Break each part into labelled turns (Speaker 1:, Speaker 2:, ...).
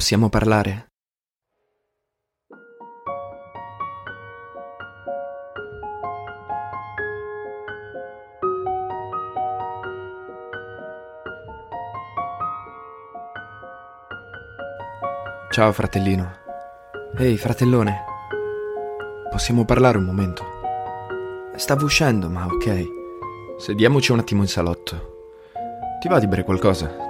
Speaker 1: Possiamo parlare? Ciao fratellino. Ehi fratellone. Possiamo parlare un momento? Stavo uscendo, ma ok. Sediamoci un attimo in salotto. Ti va di bere qualcosa?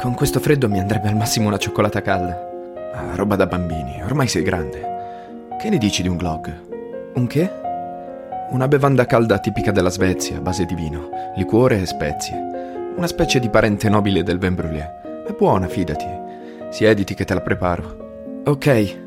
Speaker 1: Con questo freddo mi andrebbe al massimo una cioccolata calda. Ah, roba da bambini, ormai sei grande. Che ne dici di un glog? Un che? Una bevanda calda tipica della Svezia, a base di vino, liquore e spezie. Una specie di parente nobile del vin brûlé. È buona, fidati. Siediti che te la preparo. Ok.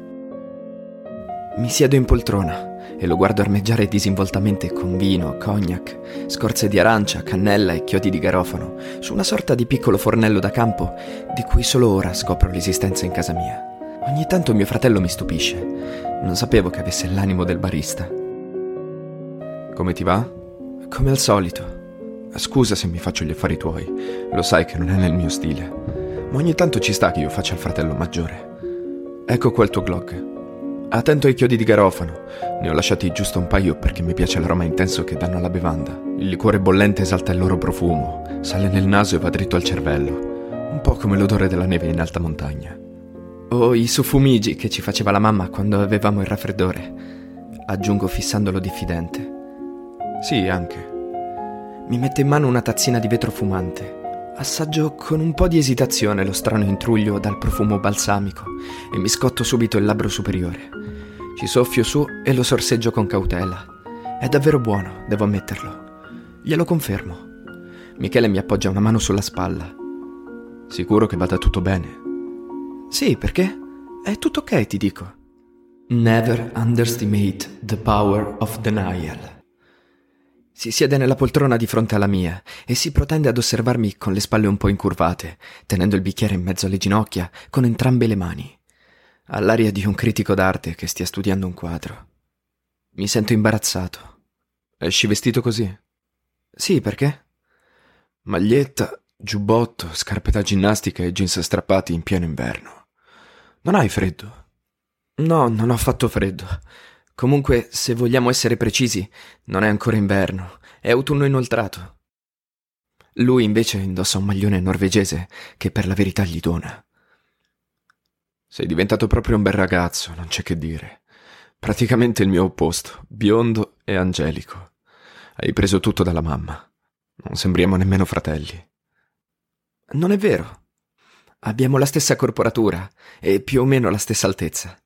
Speaker 1: Mi siedo in poltrona e lo guardo armeggiare disinvoltamente con vino, cognac, scorze di arancia, cannella e chiodi di garofano su una sorta di piccolo fornello da campo di cui solo ora scopro l'esistenza in casa mia. Ogni tanto mio fratello mi stupisce. Non sapevo che avesse l'animo del barista. Come ti va? Come al solito. Scusa se mi faccio gli affari tuoi, lo sai che non è nel mio stile ma ogni tanto ci sta che io faccia il fratello maggiore. Ecco qua il tuo Glock. Attento ai chiodi di garofano. Ne ho lasciati giusto un paio perché mi piace l'aroma intenso che danno alla bevanda. Il liquore bollente esalta il loro profumo, sale nel naso e va dritto al cervello. Un po' come l'odore della neve in alta montagna. O i sufumigi che ci faceva la mamma quando avevamo il raffreddore. Aggiungo fissandolo diffidente. Sì, anche. Mi mette in mano una tazzina di vetro fumante Assaggio con un po' di esitazione lo strano intruglio dal profumo balsamico e mi scotto subito il labbro superiore. Ci soffio su e lo sorseggio con cautela. È davvero buono, devo ammetterlo. Glielo confermo. Michele mi appoggia una mano sulla spalla. Sicuro che vada tutto bene? Sì, perché? È tutto ok, ti dico. Never underestimate the power of denial. Si siede nella poltrona di fronte alla mia e si protende ad osservarmi con le spalle un po' incurvate, tenendo il bicchiere in mezzo alle ginocchia con entrambe le mani. Ha l'aria di un critico d'arte che stia studiando un quadro. Mi sento imbarazzato. Esci vestito così? Sì, perché? Maglietta, giubbotto, scarpe da ginnastica e jeans strappati in pieno inverno. Non hai freddo? No, non ho fatto freddo. Comunque, se vogliamo essere precisi, non è ancora inverno, è autunno inoltrato. Lui invece indossa un maglione norvegese che per la verità gli dona. Sei diventato proprio un bel ragazzo, non c'è che dire. Praticamente il mio opposto, biondo e angelico. Hai preso tutto dalla mamma. Non sembriamo nemmeno fratelli. Non è vero. Abbiamo la stessa corporatura e più o meno la stessa altezza.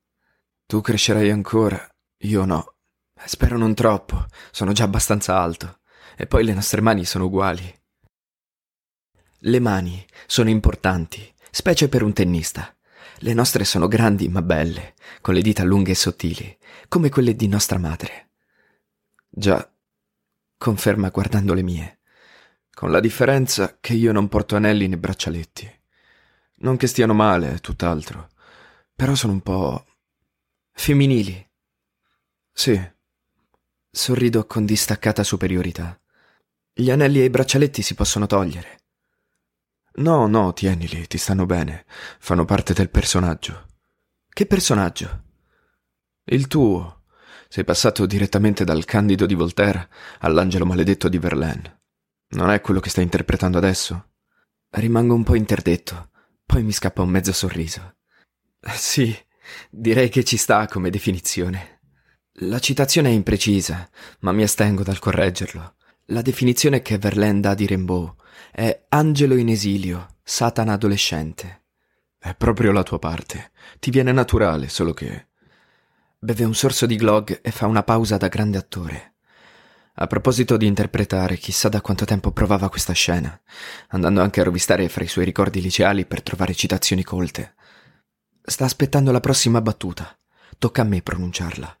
Speaker 1: Tu crescerai ancora io no. Spero non troppo, sono già abbastanza alto. E poi le nostre mani sono uguali. Le mani sono importanti, specie per un tennista. Le nostre sono grandi ma belle, con le dita lunghe e sottili, come quelle di nostra madre. Già, conferma guardando le mie, con la differenza che io non porto anelli né braccialetti. Non che stiano male, tutt'altro, però sono un po' femminili. Sì. Sorrido con distaccata superiorità. Gli anelli e i braccialetti si possono togliere. No, no, tienili, ti stanno bene. Fanno parte del personaggio. Che personaggio? Il tuo. Sei passato direttamente dal Candido di Voltaire all'angelo maledetto di Verlaine. Non è quello che stai interpretando adesso? Rimango un po' interdetto, poi mi scappa un mezzo sorriso. Sì, direi che ci sta come definizione. La citazione è imprecisa, ma mi astengo dal correggerlo. La definizione che Verlaine dà di Rimbaud è angelo in esilio, satana adolescente. È proprio la tua parte. Ti viene naturale, solo che... Beve un sorso di glog e fa una pausa da grande attore. A proposito di interpretare, chissà da quanto tempo provava questa scena, andando anche a rovistare fra i suoi ricordi liceali per trovare citazioni colte. Sta aspettando la prossima battuta. Tocca a me pronunciarla.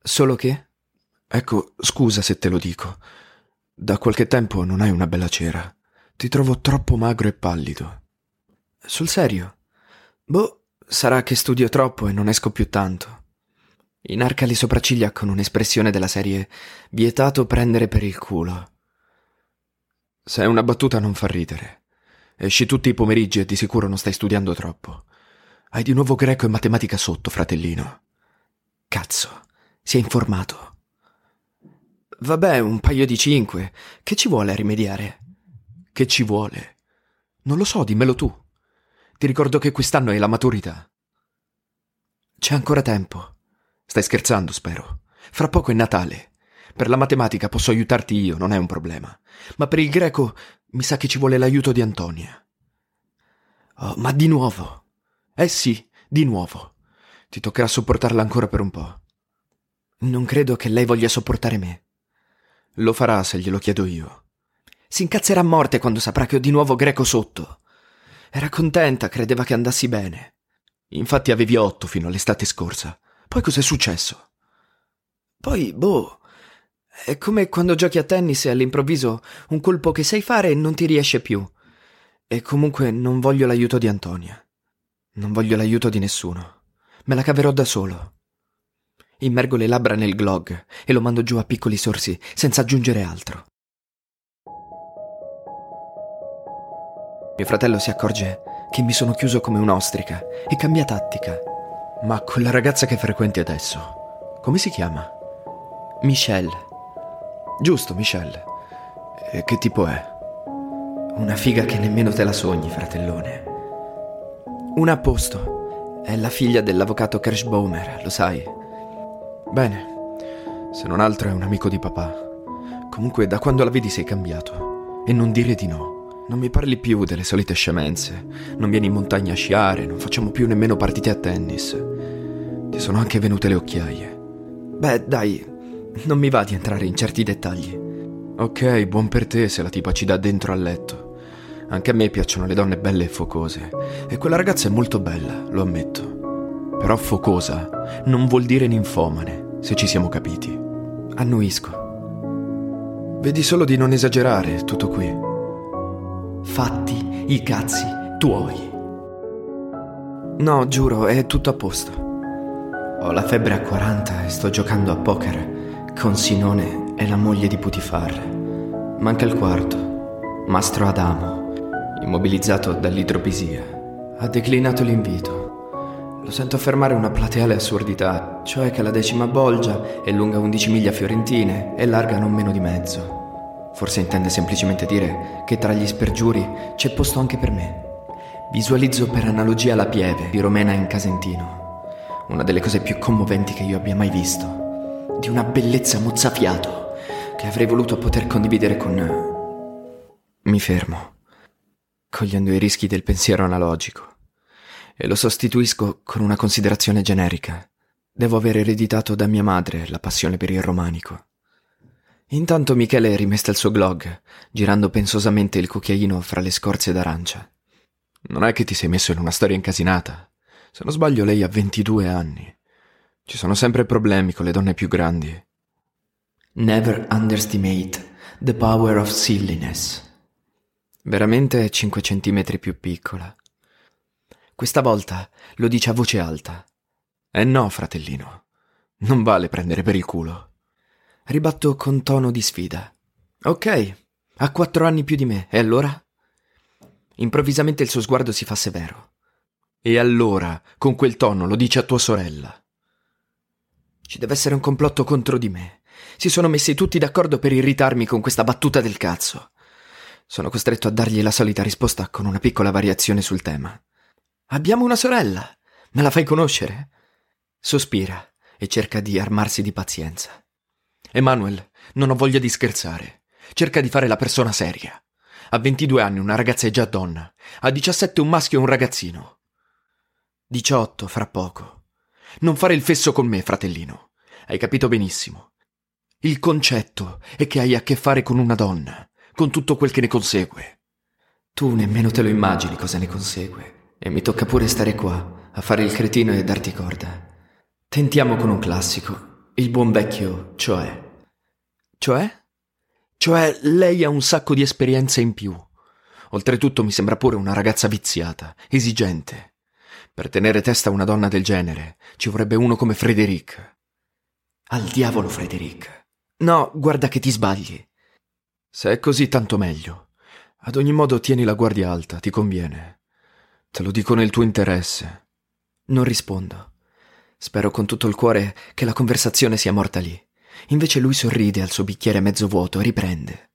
Speaker 1: Solo che? Ecco, scusa se te lo dico. Da qualche tempo non hai una bella cera. Ti trovo troppo magro e pallido. Sul serio? Boh, sarà che studio troppo e non esco più tanto. Inarca le sopracciglia con un'espressione della serie vietato prendere per il culo. Se è una battuta non fa ridere. Esci tutti i pomeriggi e di sicuro non stai studiando troppo. Hai di nuovo greco e matematica sotto, fratellino. Cazzo, si è informato. Vabbè, un paio di cinque. Che ci vuole a rimediare? Che ci vuole? Non lo so, dimmelo tu. Ti ricordo che quest'anno è la maturità. C'è ancora tempo. Stai scherzando, spero. Fra poco è Natale. Per la matematica posso aiutarti io, non è un problema. Ma per il greco mi sa che ci vuole l'aiuto di Antonia. Oh, ma di nuovo. Eh sì, di nuovo. Ti toccherà sopportarla ancora per un po'. Non credo che lei voglia sopportare me. Lo farà se glielo chiedo io. Si incazzerà a morte quando saprà che ho di nuovo greco sotto. Era contenta, credeva che andassi bene. Infatti avevi otto fino all'estate scorsa. Poi cos'è successo? Poi, boh, è come quando giochi a tennis e all'improvviso un colpo che sai fare non ti riesce più. E comunque non voglio l'aiuto di Antonia. Non voglio l'aiuto di nessuno. Me la caverò da solo. Immergo le labbra nel glog e lo mando giù a piccoli sorsi, senza aggiungere altro. Mio fratello si accorge che mi sono chiuso come un'ostrica e cambia tattica. Ma quella ragazza che frequenti adesso, come si chiama? Michelle. Giusto, Michelle. E che tipo è? Una figa che nemmeno te la sogni, fratellone. Una a posto. È la figlia dell'avvocato Kirschbaumer, lo sai. Bene. Se non altro è un amico di papà. Comunque, da quando la vedi sei cambiato. E non dire di no. Non mi parli più delle solite scemenze. Non vieni in montagna a sciare, non facciamo più nemmeno partite a tennis. Ti sono anche venute le occhiaie. Beh, dai, non mi va di entrare in certi dettagli. Ok, buon per te se la tipa ci dà dentro al letto. Anche a me piacciono le donne belle e focose. E quella ragazza è molto bella, lo ammetto. Però focosa non vuol dire ninfomane, se ci siamo capiti. Annuisco. Vedi solo di non esagerare, tutto qui. Fatti i cazzi tuoi. No, giuro, è tutto a posto. Ho la febbre a 40 e sto giocando a poker con Sinone e la moglie di Putifar. Manca il quarto, Mastro Adamo, immobilizzato dall'idropisia. Ha declinato l'invito. Lo sento affermare una plateale assurdità, cioè che la decima bolgia è lunga 11 miglia fiorentine e larga non meno di mezzo. Forse intende semplicemente dire che tra gli spergiuri c'è posto anche per me. Visualizzo per analogia la pieve di Romena in Casentino, una delle cose più commoventi che io abbia mai visto di una bellezza mozzafiato che avrei voluto poter condividere con... Mi fermo, cogliendo i rischi del pensiero analogico, e lo sostituisco con una considerazione generica. Devo aver ereditato da mia madre la passione per il romanico. Intanto Michele rimesta il suo glog, girando pensosamente il cucchiaino fra le scorze d'arancia. Non è che ti sei messo in una storia incasinata. Se non sbaglio, lei ha 22 anni. Ci sono sempre problemi con le donne più grandi. Never underestimate the power of silliness. Veramente è 5 centimetri più piccola. Questa volta lo dice a voce alta. Eh no, fratellino. Non vale prendere per il culo. Ribatto con tono di sfida. Ok, ha quattro anni più di me, e allora? Improvvisamente il suo sguardo si fa severo. E allora, con quel tono, lo dice a tua sorella. Ci deve essere un complotto contro di me. Si sono messi tutti d'accordo per irritarmi con questa battuta del cazzo. Sono costretto a dargli la solita risposta con una piccola variazione sul tema. Abbiamo una sorella. Me la fai conoscere? Sospira e cerca di armarsi di pazienza. Emanuel, non ho voglia di scherzare. Cerca di fare la persona seria. A 22 anni una ragazza è già donna. A 17 un maschio e un ragazzino. 18 fra poco. Non fare il fesso con me, fratellino. Hai capito benissimo. Il concetto è che hai a che fare con una donna, con tutto quel che ne consegue. Tu nemmeno te lo immagini cosa ne consegue. E mi tocca pure stare qua, a fare il cretino e darti corda. Tentiamo con un classico, il buon vecchio, cioè. Cioè? Cioè, lei ha un sacco di esperienza in più. Oltretutto mi sembra pure una ragazza viziata, esigente. Per tenere testa a una donna del genere ci vorrebbe uno come Frederic. Al diavolo, Frederic. No, guarda che ti sbagli. Se è così, tanto meglio. Ad ogni modo, tieni la guardia alta, ti conviene. Te lo dico nel tuo interesse. Non rispondo. Spero con tutto il cuore che la conversazione sia morta lì. Invece lui sorride al suo bicchiere mezzo vuoto e riprende.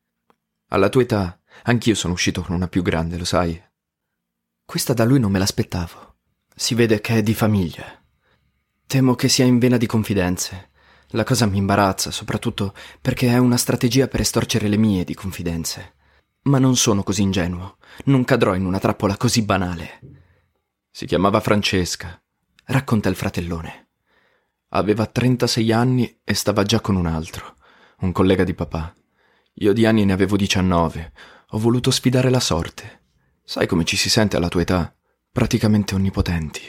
Speaker 1: Alla tua età, anch'io sono uscito con una più grande, lo sai. Questa da lui non me l'aspettavo. Si vede che è di famiglia. Temo che sia in vena di confidenze. La cosa mi imbarazza, soprattutto perché è una strategia per estorcere le mie di confidenze. Ma non sono così ingenuo. Non cadrò in una trappola così banale. Si chiamava Francesca, racconta il fratellone. Aveva 36 anni e stava già con un altro, un collega di papà. Io di anni ne avevo 19. Ho voluto sfidare la sorte. Sai come ci si sente alla tua età? Praticamente onnipotenti.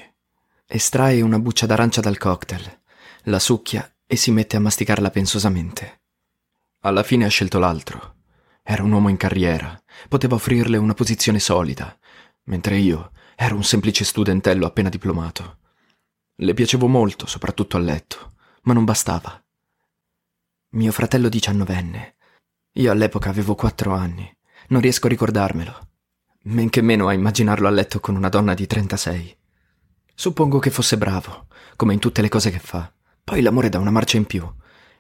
Speaker 1: Estrae una buccia d'arancia dal cocktail, la succhia e si mette a masticarla pensosamente. Alla fine ha scelto l'altro. Era un uomo in carriera, poteva offrirle una posizione solida, mentre io ero un semplice studentello appena diplomato. Le piacevo molto, soprattutto a letto, ma non bastava. Mio fratello diciannovenne. Io all'epoca avevo quattro anni. Non riesco a ricordarmelo men che meno a immaginarlo a letto con una donna di 36. Suppongo che fosse bravo, come in tutte le cose che fa. Poi l'amore dà una marcia in più,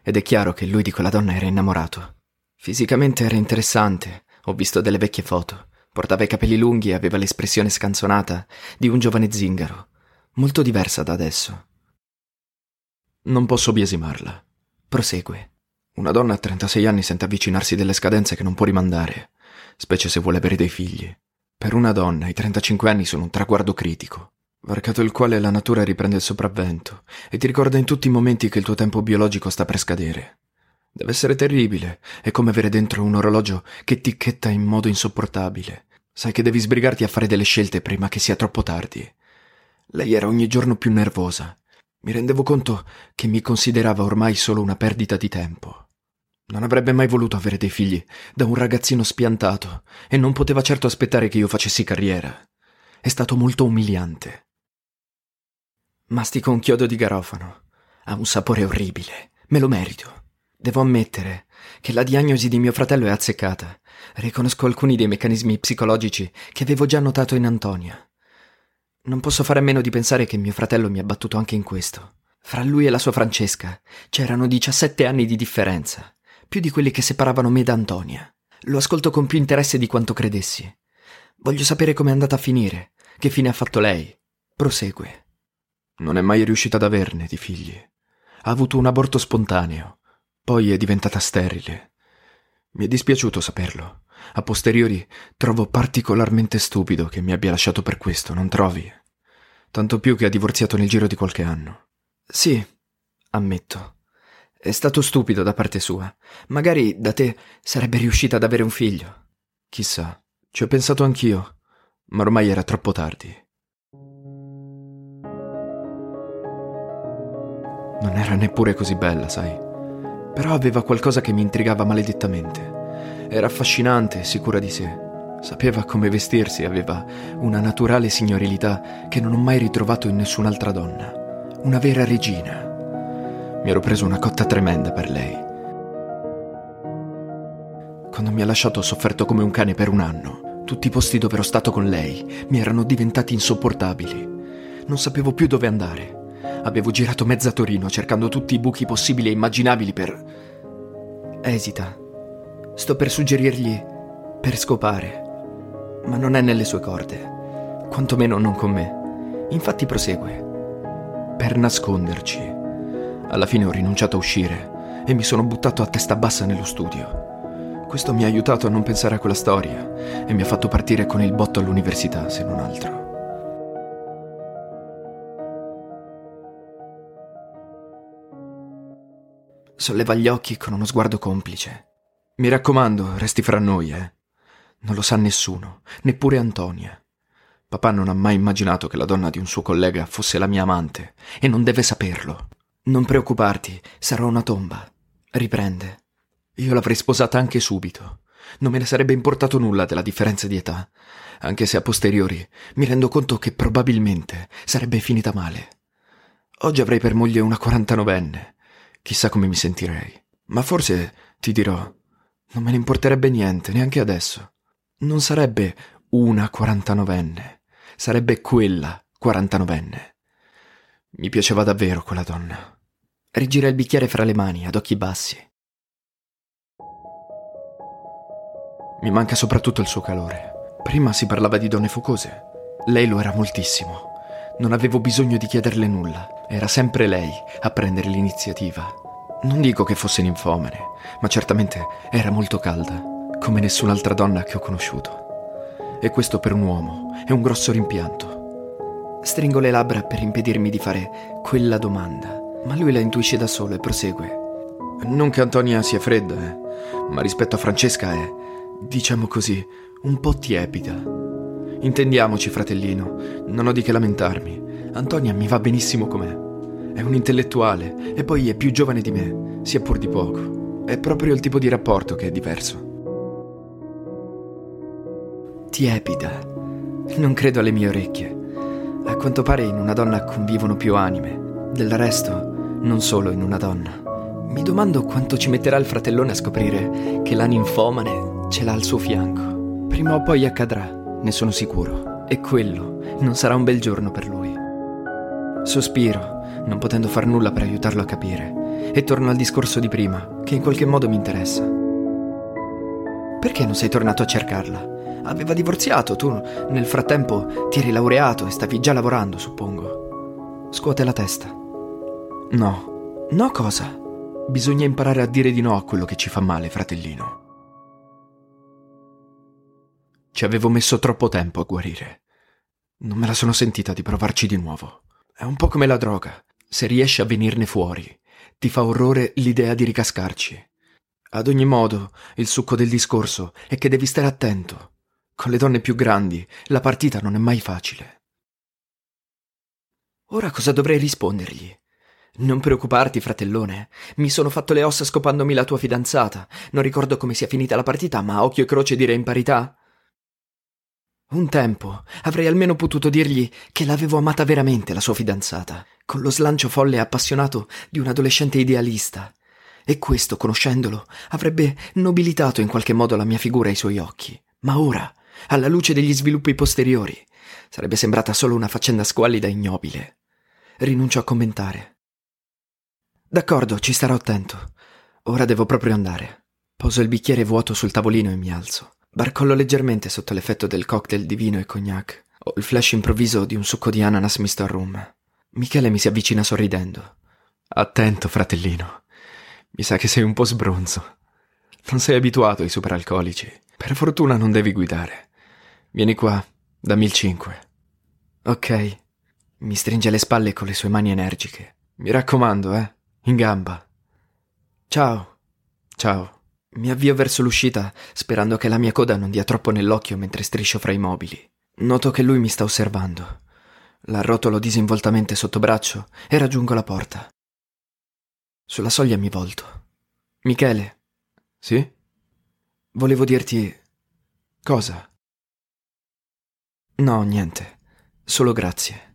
Speaker 1: ed è chiaro che lui di quella donna era innamorato. Fisicamente era interessante, ho visto delle vecchie foto. Portava i capelli lunghi e aveva l'espressione scanzonata di un giovane zingaro, molto diversa da adesso. Non posso biasimarla. Prosegue. Una donna a 36 anni sente avvicinarsi delle scadenze che non può rimandare, specie se vuole avere dei figli. Per una donna i 35 anni sono un traguardo critico, varcato il quale la natura riprende il sopravvento e ti ricorda in tutti i momenti che il tuo tempo biologico sta per scadere. Deve essere terribile, è come avere dentro un orologio che ticchetta in modo insopportabile. Sai che devi sbrigarti a fare delle scelte prima che sia troppo tardi. Lei era ogni giorno più nervosa. Mi rendevo conto che mi considerava ormai solo una perdita di tempo. Non avrebbe mai voluto avere dei figli da un ragazzino spiantato e non poteva certo aspettare che io facessi carriera. È stato molto umiliante. Mastico un chiodo di garofano. Ha un sapore orribile. Me lo merito. Devo ammettere che la diagnosi di mio fratello è azzeccata. Riconosco alcuni dei meccanismi psicologici che avevo già notato in Antonia. Non posso fare a meno di pensare che mio fratello mi ha battuto anche in questo. Fra lui e la sua Francesca c'erano 17 anni di differenza più di quelli che separavano me da Antonia. Lo ascolto con più interesse di quanto credessi. Voglio sapere com'è andata a finire, che fine ha fatto lei. Prosegue. Non è mai riuscita ad averne di figli. Ha avuto un aborto spontaneo, poi è diventata sterile. Mi è dispiaciuto saperlo. A posteriori trovo particolarmente stupido che mi abbia lasciato per questo, non trovi? Tanto più che ha divorziato nel giro di qualche anno. Sì, ammetto. È stato stupido da parte sua. Magari da te sarebbe riuscita ad avere un figlio. Chissà, ci ho pensato anch'io, ma ormai era troppo tardi. Non era neppure così bella, sai. Però aveva qualcosa che mi intrigava maledettamente. Era affascinante, sicura di sé. Sapeva come vestirsi, aveva una naturale signorilità che non ho mai ritrovato in nessun'altra donna. Una vera regina. Mi ero preso una cotta tremenda per lei. Quando mi ha lasciato ho sofferto come un cane per un anno. Tutti i posti dove ero stato con lei mi erano diventati insopportabili. Non sapevo più dove andare. Avevo girato mezza Torino cercando tutti i buchi possibili e immaginabili per... Esita. Sto per suggerirgli per scopare. Ma non è nelle sue corde. Quantomeno non con me. Infatti prosegue. Per nasconderci. Alla fine ho rinunciato a uscire e mi sono buttato a testa bassa nello studio. Questo mi ha aiutato a non pensare a quella storia e mi ha fatto partire con il botto all'università, se non altro. Solleva gli occhi con uno sguardo complice. Mi raccomando, resti fra noi, eh. Non lo sa nessuno, neppure Antonia. Papà non ha mai immaginato che la donna di un suo collega fosse la mia amante e non deve saperlo. Non preoccuparti, sarò una tomba. Riprende. Io l'avrei sposata anche subito. Non me ne sarebbe importato nulla della differenza di età, anche se a posteriori mi rendo conto che probabilmente sarebbe finita male. Oggi avrei per moglie una quarantanovenne. Chissà come mi sentirei. Ma forse, ti dirò, non me ne importerebbe niente, neanche adesso. Non sarebbe una quarantanovenne, sarebbe quella quarantanovenne. Mi piaceva davvero quella donna. Rigira il bicchiere fra le mani, ad occhi bassi. Mi manca soprattutto il suo calore. Prima si parlava di donne focose. Lei lo era moltissimo. Non avevo bisogno di chiederle nulla. Era sempre lei a prendere l'iniziativa. Non dico che fosse ninfomane, ma certamente era molto calda, come nessun'altra donna che ho conosciuto. E questo per un uomo è un grosso rimpianto. Stringo le labbra per impedirmi di fare quella domanda, ma lui la intuisce da solo e prosegue. Non che Antonia sia fredda, eh, ma rispetto a Francesca è, diciamo così, un po' tiepida. Intendiamoci, fratellino, non ho di che lamentarmi. Antonia mi va benissimo com'è. È un intellettuale e poi è più giovane di me, sia pur di poco. È proprio il tipo di rapporto che è diverso. Tiepida. Non credo alle mie orecchie. A quanto pare in una donna convivono più anime. Del resto, non solo in una donna. Mi domando quanto ci metterà il fratellone a scoprire che la ninfomane ce l'ha al suo fianco. Prima o poi accadrà ne sono sicuro. E quello non sarà un bel giorno per lui. Sospiro, non potendo far nulla per aiutarlo a capire, e torno al discorso di prima, che in qualche modo mi interessa. Perché non sei tornato a cercarla? Aveva divorziato, tu nel frattempo ti eri laureato e stavi già lavorando, suppongo. Scuote la testa. No. No cosa? Bisogna imparare a dire di no a quello che ci fa male, fratellino. Ci avevo messo troppo tempo a guarire. Non me la sono sentita di provarci di nuovo. È un po' come la droga. Se riesci a venirne fuori, ti fa orrore l'idea di ricascarci. Ad ogni modo, il succo del discorso è che devi stare attento. Con le donne più grandi, la partita non è mai facile. Ora cosa dovrei rispondergli? Non preoccuparti, fratellone. Mi sono fatto le ossa scopandomi la tua fidanzata. Non ricordo come sia finita la partita, ma occhio e croce direi in parità. Un tempo avrei almeno potuto dirgli che l'avevo amata veramente la sua fidanzata, con lo slancio folle e appassionato di un adolescente idealista. E questo, conoscendolo, avrebbe nobilitato in qualche modo la mia figura ai suoi occhi. Ma ora, alla luce degli sviluppi posteriori, sarebbe sembrata solo una faccenda squallida e ignobile. Rinuncio a commentare. D'accordo, ci starò attento. Ora devo proprio andare. Poso il bicchiere vuoto sul tavolino e mi alzo. Barcollo leggermente sotto l'effetto del cocktail di vino e cognac. Ho il flash improvviso di un succo di ananas misto a rum. Michele mi si avvicina sorridendo. Attento, fratellino. Mi sa che sei un po' sbronzo. Non sei abituato ai superalcolici. Per fortuna non devi guidare. Vieni qua, dammi il 5. Ok. Mi stringe le spalle con le sue mani energiche. Mi raccomando, eh. In gamba. Ciao. Ciao. Mi avvio verso l'uscita, sperando che la mia coda non dia troppo nell'occhio mentre striscio fra i mobili. Noto che lui mi sta osservando. La rotolo disinvoltamente sotto braccio e raggiungo la porta. Sulla soglia mi volto. Michele. Sì? Volevo dirti. Cosa? No, niente. Solo grazie.